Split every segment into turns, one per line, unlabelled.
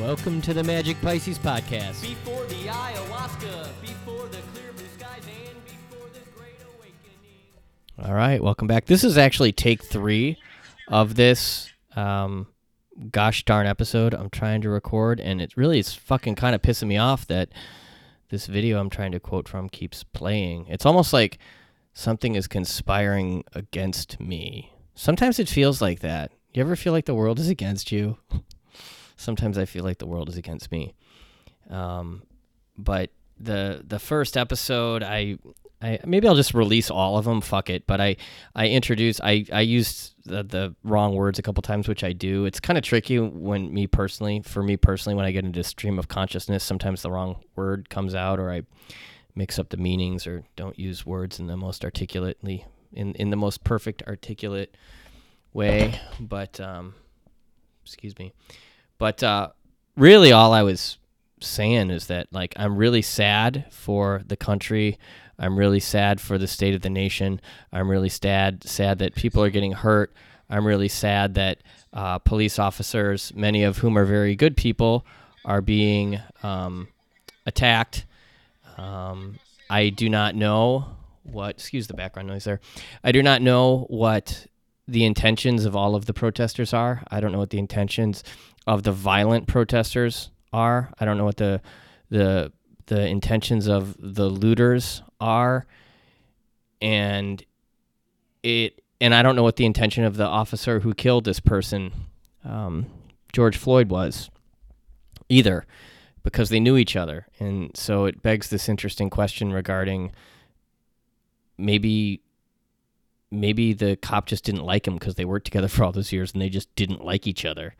Welcome to the Magic Pisces podcast.
Before the ayahuasca, before the clear blue skies, and before the great awakening.
All right, welcome back. This is actually take three of this um, gosh darn episode I'm trying to record, and it really is fucking kind of pissing me off that this video I'm trying to quote from keeps playing. It's almost like something is conspiring against me. Sometimes it feels like that. You ever feel like the world is against you? Sometimes I feel like the world is against me. Um, but the the first episode, I, I maybe I'll just release all of them. Fuck it. But I I introduced I I used the, the wrong words a couple times, which I do. It's kind of tricky when me personally, for me personally, when I get into stream of consciousness, sometimes the wrong word comes out, or I mix up the meanings, or don't use words in the most articulately in in the most perfect articulate way. But um, excuse me. But uh, really, all I was saying is that like I'm really sad for the country. I'm really sad for the state of the nation. I'm really sad sad that people are getting hurt. I'm really sad that uh, police officers, many of whom are very good people, are being um, attacked. Um, I do not know what. Excuse the background noise there. I do not know what the intentions of all of the protesters are. I don't know what the intentions of the violent protesters are. I don't know what the the the intentions of the looters are, and it and I don't know what the intention of the officer who killed this person, um, George Floyd, was either, because they knew each other, and so it begs this interesting question regarding maybe maybe the cop just didn't like him because they worked together for all those years and they just didn't like each other.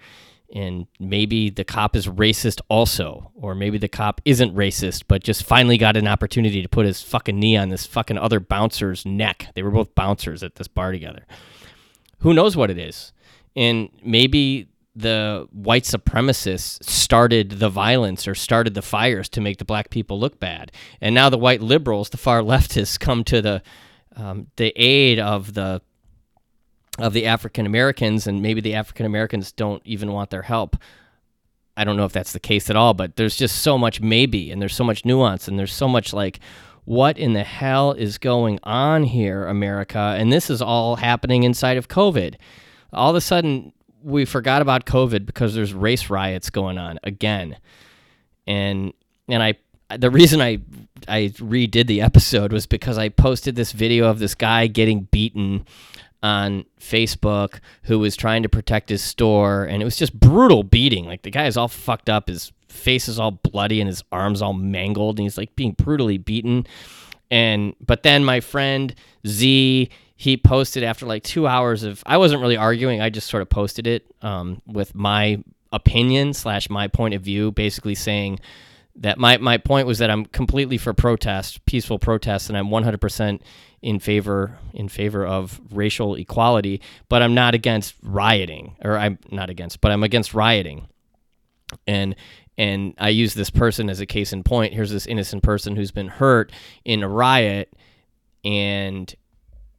And maybe the cop is racist also or maybe the cop isn't racist but just finally got an opportunity to put his fucking knee on this fucking other bouncer's neck. They were both bouncers at this bar together. Who knows what it is? And maybe the white supremacists started the violence or started the fires to make the black people look bad. And now the white liberals the far leftists come to the um, the aid of the of the African Americans, and maybe the African Americans don't even want their help. I don't know if that's the case at all, but there's just so much maybe, and there's so much nuance, and there's so much like, what in the hell is going on here, America? And this is all happening inside of COVID. All of a sudden, we forgot about COVID because there's race riots going on again, and and I the reason I I redid the episode was because I posted this video of this guy getting beaten on Facebook who was trying to protect his store and it was just brutal beating. Like the guy is all fucked up, his face is all bloody and his arms all mangled and he's like being brutally beaten. And but then my friend Z he posted after like two hours of I wasn't really arguing, I just sort of posted it um, with my opinion slash my point of view, basically saying that my, my point was that I'm completely for protest, peaceful protest, and I'm 100% in favor in favor of racial equality, but I'm not against rioting, or I'm not against, but I'm against rioting. And and I use this person as a case in point. Here's this innocent person who's been hurt in a riot, and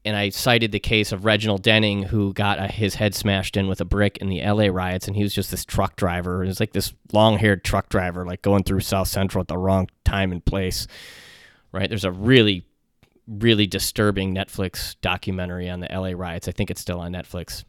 and I cited the case of Reginald Denning, who got a, his head smashed in with a brick in the LA riots, and he was just this truck driver. He was like this long haired truck driver, like going through South Central at the wrong time and place. Right? There's a really, really disturbing Netflix documentary on the LA riots. I think it's still on Netflix.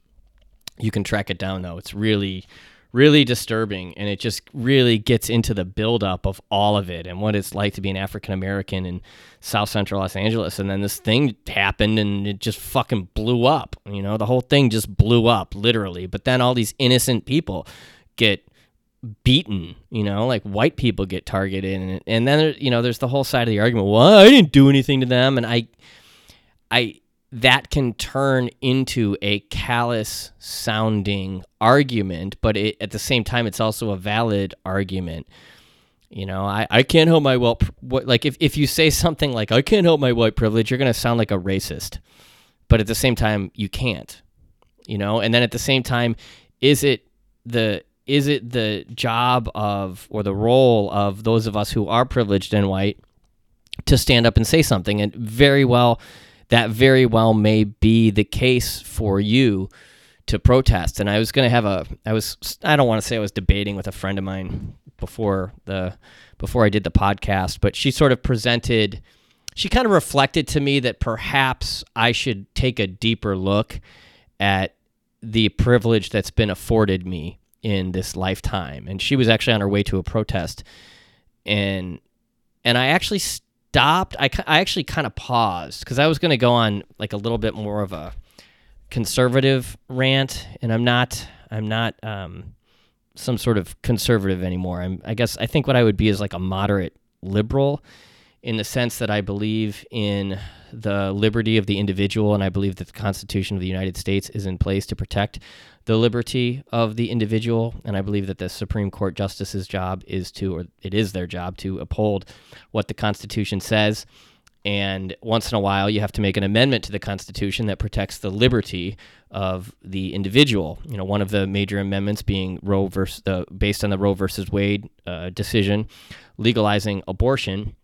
You can track it down, though. It's really, really disturbing and it just really gets into the buildup of all of it and what it's like to be an African American in South Central Los Angeles. And then this thing happened and it just fucking blew up. You know, the whole thing just blew up, literally. But then all these innocent people get beaten, you know, like white people get targeted. And, and then, you know, there's the whole side of the argument. Well, I didn't do anything to them. And I, I, that can turn into a callous sounding argument, but it, at the same time, it's also a valid argument. You know, I, I can't help my well, like if, if you say something like, I can't help my white privilege, you're going to sound like a racist. But at the same time, you can't, you know, and then at the same time, is it the, is it the job of, or the role of those of us who are privileged and white to stand up and say something? And very well, that very well may be the case for you to protest. And I was going to have a, I was, I don't want to say I was debating with a friend of mine before the, before I did the podcast, but she sort of presented, she kind of reflected to me that perhaps I should take a deeper look at the privilege that's been afforded me in this lifetime. And she was actually on her way to a protest. And, and I actually stopped. I, I actually kind of paused because I was going to go on like a little bit more of a, conservative rant, and I'm not I'm not um, some sort of conservative anymore. I'm I guess I think what I would be is like a moderate liberal in the sense that I believe in the liberty of the individual, and I believe that the Constitution of the United States is in place to protect the liberty of the individual. And I believe that the Supreme Court justice's job is to, or it is their job to uphold what the Constitution says and once in a while, you have to make an amendment to the Constitution that protects the liberty of the individual. You know, one of the major amendments being Roe versus the based on the Roe versus Wade uh, decision, legalizing abortion,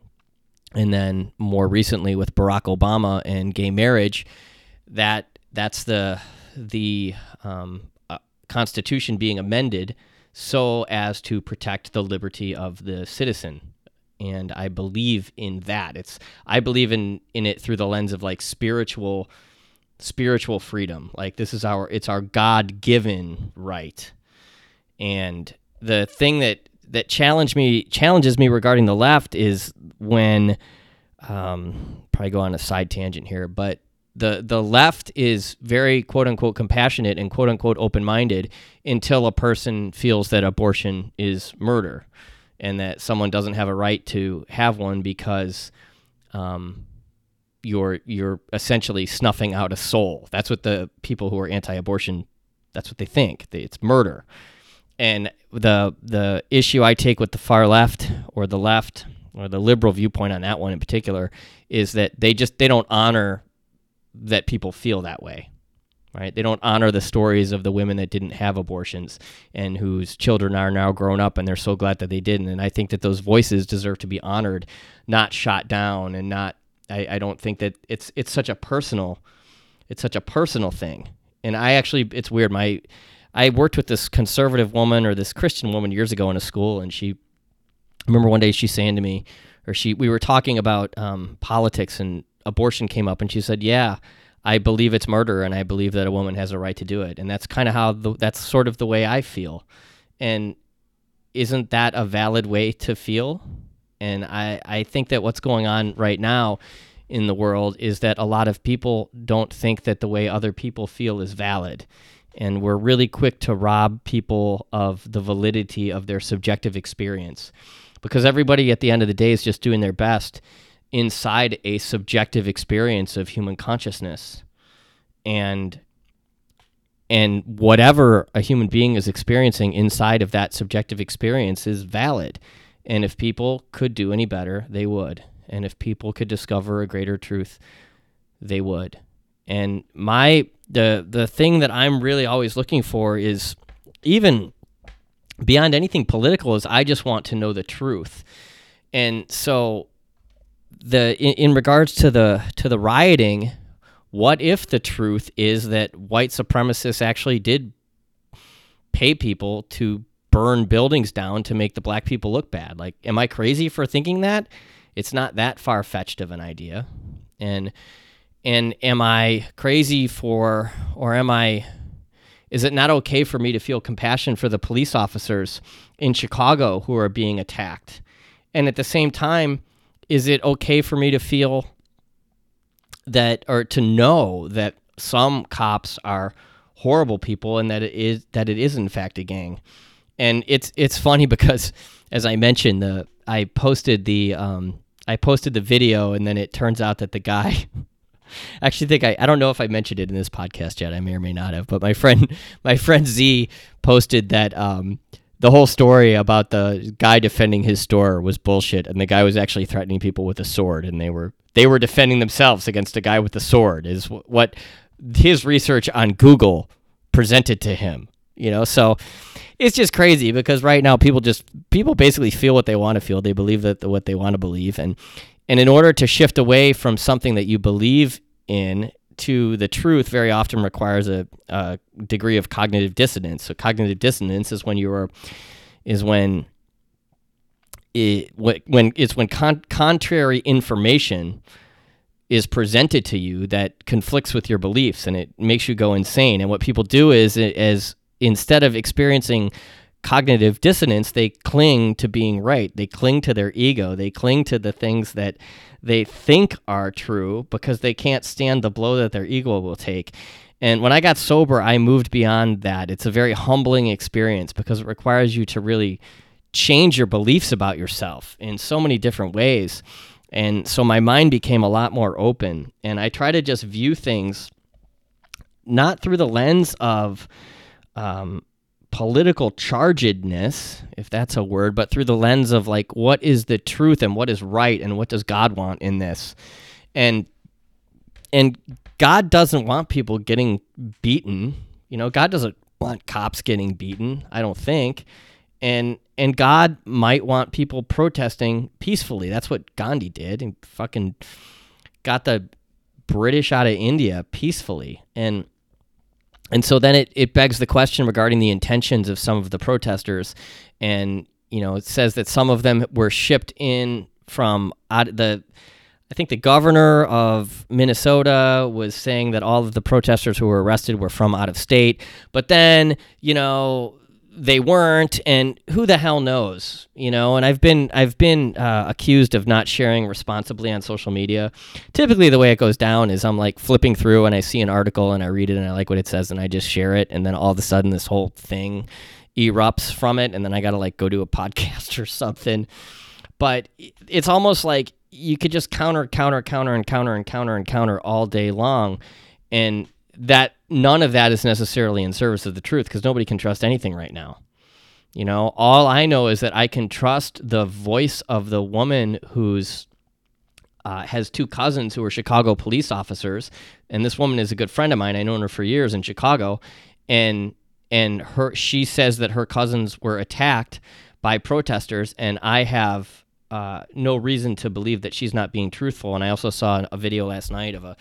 and then more recently with Barack Obama and gay marriage, that that's the the um, uh, Constitution being amended so as to protect the liberty of the citizen and I believe in that. It's I believe in in it through the lens of like spiritual spiritual freedom. Like this is our it's our God-given right. And the thing that that challenge me challenges me regarding the left is when um probably go on a side tangent here, but the the left is very quote unquote compassionate and quote unquote open minded until a person feels that abortion is murder and that someone doesn't have a right to have one because um, you're you're essentially snuffing out a soul. That's what the people who are anti-abortion. That's what they think. It's murder. And the the issue I take with the far left or the left or the liberal viewpoint on that one in particular is that they just they don't honor that people feel that way right? They don't honor the stories of the women that didn't have abortions and whose children are now grown up and they're so glad that they didn't. And I think that those voices deserve to be honored, not shot down and not I, I don't think that it's it's such a personal it's such a personal thing. And I actually it's weird. My I worked with this conservative woman or this Christian woman years ago in a school and she I remember one day she saying to me or she we were talking about um, politics and abortion came up and she said, Yeah, I believe it's murder, and I believe that a woman has a right to do it, and that's kind of how the, that's sort of the way I feel. And isn't that a valid way to feel? And I I think that what's going on right now in the world is that a lot of people don't think that the way other people feel is valid. And we're really quick to rob people of the validity of their subjective experience. Because everybody at the end of the day is just doing their best inside a subjective experience of human consciousness. And and whatever a human being is experiencing inside of that subjective experience is valid. And if people could do any better they would. And if people could discover a greater truth they would. And my the the thing that I'm really always looking for is even beyond anything political is I just want to know the truth and so the in, in regards to the to the rioting, what if the truth is that white supremacists actually did pay people to burn buildings down to make the black people look bad? Like, am I crazy for thinking that? It's not that far fetched of an idea. And and am I crazy for or am I is it not okay for me to feel compassion for the police officers in Chicago who are being attacked? And at the same time, is it okay for me to feel that or to know that some cops are horrible people and that it is that it is in fact a gang and it's it's funny because as i mentioned the i posted the um i posted the video and then it turns out that the guy actually think I, I don't know if I mentioned it in this podcast yet. I may or may not have, but my friend my friend Z posted that um, the whole story about the guy defending his store was bullshit and the guy was actually threatening people with a sword and they were they were defending themselves against a guy with a sword is what his research on Google presented to him you know so it's just crazy because right now people just people basically feel what they want to feel they believe that what they want to believe and and in order to shift away from something that you believe in to the truth very often requires a, a degree of cognitive dissonance. So cognitive dissonance is when you are is when it when it's when con- contrary information is presented to you that conflicts with your beliefs and it makes you go insane. And what people do is as instead of experiencing cognitive dissonance, they cling to being right. They cling to their ego. They cling to the things that they think are true because they can't stand the blow that their ego will take. And when I got sober, I moved beyond that. It's a very humbling experience because it requires you to really change your beliefs about yourself in so many different ways. And so my mind became a lot more open. And I try to just view things not through the lens of um, political chargedness, if that's a word, but through the lens of like, what is the truth and what is right and what does God want in this? And and God doesn't want people getting beaten. You know, God doesn't want cops getting beaten, I don't think. And and God might want people protesting peacefully. That's what Gandhi did and fucking got the British out of India peacefully. And and so then it, it begs the question regarding the intentions of some of the protesters. And, you know, it says that some of them were shipped in from out the I think the governor of Minnesota was saying that all of the protesters who were arrested were from out of state. But then, you know, they weren't and who the hell knows you know? And i've been i've been uh, accused of not sharing responsibly on social media. Typically the way it goes down is i'm like flipping through and i see an article and i read it and i like what it says and i just share it. And then all of a sudden this whole thing erupts from it and then i gotta like go do a podcast or something. But it's almost like you could just counter counter counter and counter and counter and counter all day long. And that none of that is necessarily in service of the truth because nobody can trust anything right now. You know, all I know is that I can trust the voice of the woman who's uh, has two cousins who are Chicago police officers, and this woman is a good friend of mine. I known her for years in Chicago, and and her she says that her cousins were attacked by protesters, and I have uh, no reason to believe that she's not being truthful. And I also saw a video last night of a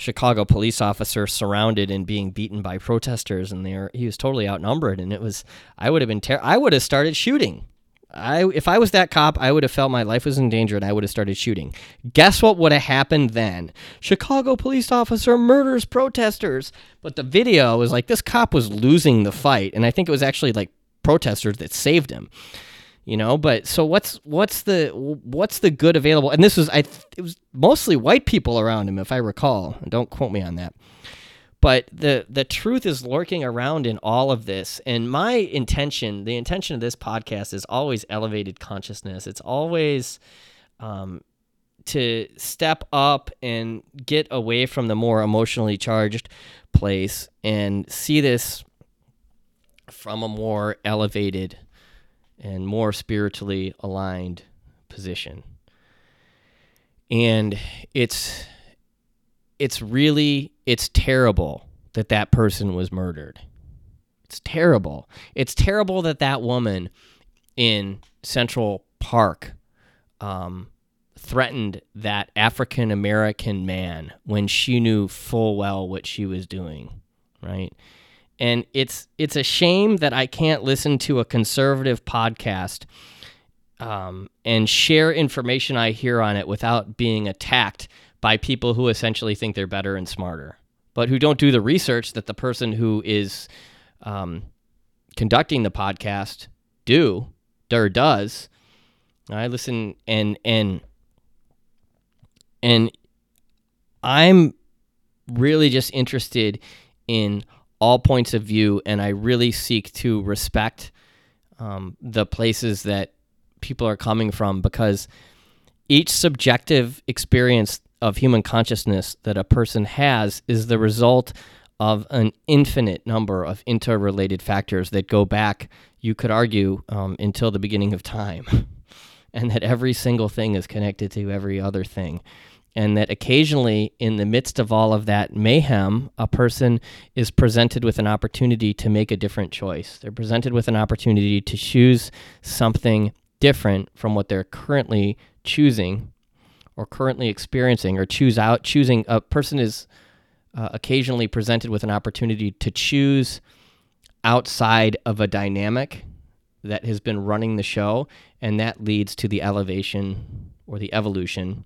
Chicago police officer surrounded and being beaten by protesters, and there he was totally outnumbered. And it was I would have been ter- I would have started shooting. I if I was that cop, I would have felt my life was in danger and I would have started shooting. Guess what would have happened then? Chicago police officer murders protesters. But the video was like this cop was losing the fight, and I think it was actually like protesters that saved him you know but so what's what's the what's the good available? And this was i it was mostly white people around him if i recall. Don't quote me on that. But the the truth is lurking around in all of this. And my intention the intention of this podcast is always elevated consciousness. It's always um, to step up and get away from the more emotionally charged place and see this from a more elevated and more spiritually aligned position. And it's it's really it's terrible that that person was murdered. It's terrible. It's terrible that that woman in Central Park um, threatened that African American man when she knew full well what she was doing, right? And it's it's a shame that I can't listen to a conservative podcast um, and share information I hear on it without being attacked by people who essentially think they're better and smarter, but who don't do the research that the person who is um, conducting the podcast do or does. I listen and and and I'm really just interested in all points of view, and I really seek to respect um, the places that people are coming from because each subjective experience of human consciousness that a person has is the result of an infinite number of interrelated factors that go back, you could argue, um, until the beginning of time. and that every single thing is connected to every other thing and that occasionally in the midst of all of that mayhem a person is presented with an opportunity to make a different choice. They're presented with an opportunity to choose something different from what they're currently choosing or currently experiencing or choose out choosing a person is uh, occasionally presented with an opportunity to choose outside of a dynamic that has been running the show, and that leads to the elevation or the evolution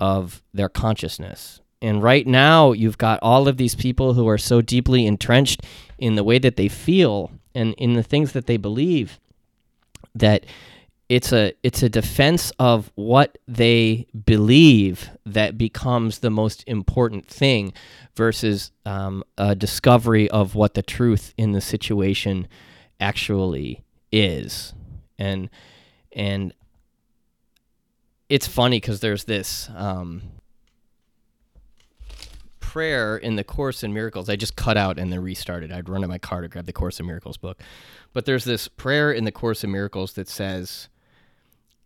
of their consciousness. And right now, you've got all of these people who are so deeply entrenched in the way that they feel and in the things that they believe that it's a it's a defense of what they believe that becomes the most important thing versus um, a discovery of what the truth in the situation actually is and and it's funny because there's this um, prayer in the Course in Miracles. I just cut out and then restarted. I'd run to my car to grab the Course in Miracles book, but there's this prayer in the Course in Miracles that says,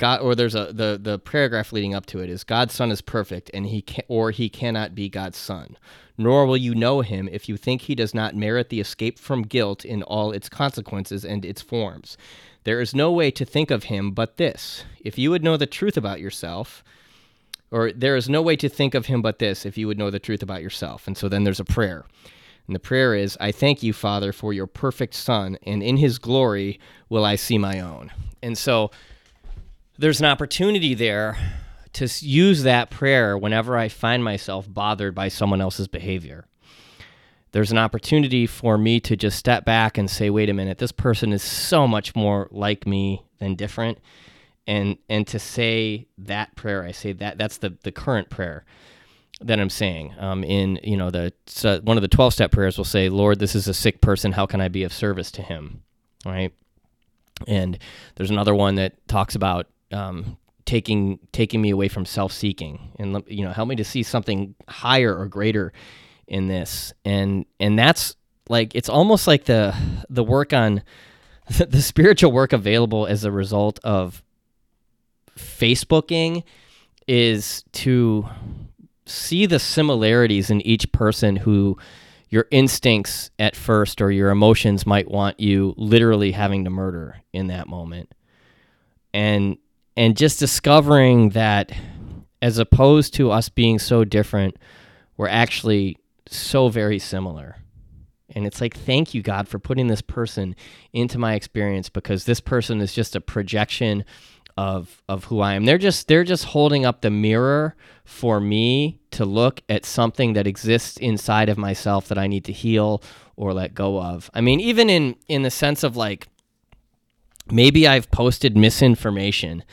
God, or there's a the the paragraph leading up to it is God's Son is perfect, and he can or he cannot be God's Son. Nor will you know him if you think he does not merit the escape from guilt in all its consequences and its forms. There is no way to think of him but this: if you would know the truth about yourself, or there is no way to think of him but this: if you would know the truth about yourself. And so then there's a prayer. And the prayer is, I thank you, Father, for your perfect Son, and in his glory will I see my own. And so there's an opportunity there to use that prayer whenever I find myself bothered by someone else's behavior. There's an opportunity for me to just step back and say, wait a minute, this person is so much more like me than different. And and to say that prayer, I say that that's the, the current prayer that I'm saying. Um, in you know the so one of the twelve step prayers will say, Lord, this is a sick person. How can I be of service to him? Right. And there's another one that talks about um, taking taking me away from self seeking and you know help me to see something higher or greater in this. And and that's like it's almost like the the work on the spiritual work available as a result of Facebooking is to see the similarities in each person who your instincts at first or your emotions might want you literally having to murder in that moment and and just discovering that as opposed to us being so different we're actually so very similar and it's like thank you god for putting this person into my experience because this person is just a projection of of who I am. They're just they're just holding up the mirror for me to look at something that exists inside of myself that I need to heal or let go of. I mean, even in in the sense of like maybe I've posted misinformation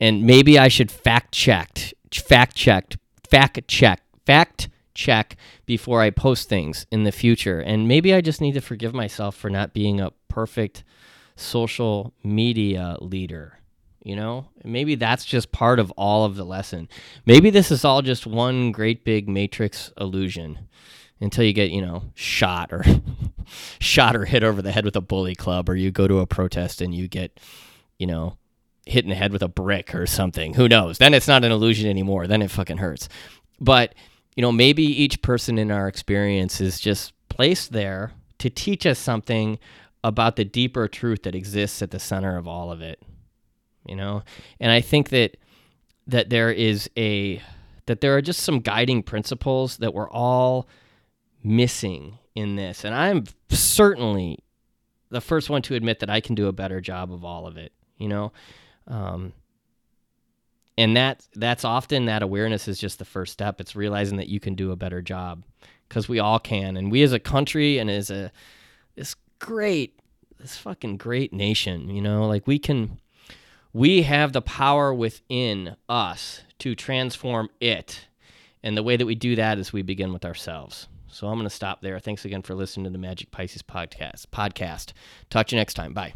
and maybe I should fact checked fact checked fact check fact check before I post things in the future. And maybe I just need to forgive myself for not being a perfect social media leader. You know, maybe that's just part of all of the lesson. Maybe this is all just one great big matrix illusion until you get, you know, shot or shot or hit over the head with a bully club or you go to a protest and you get, you know, hit in the head with a brick or something. Who knows? Then it's not an illusion anymore. Then it fucking hurts. But, you know, maybe each person in our experience is just placed there to teach us something about the deeper truth that exists at the center of all of it. You know? And I think that that there is a that there are just some guiding principles that we're all missing in this. And I'm certainly the first one to admit that I can do a better job of all of it, you know? Um, and that that's often that awareness is just the first step. It's realizing that you can do a better job because we all can. And we as a country and as a this great this fucking great nation, you know, like we can we have the power within us to transform it. And the way that we do that is we begin with ourselves. So I'm going to stop there. Thanks again for listening to the Magic Pisces podcast. Podcast. Talk to you next time. Bye.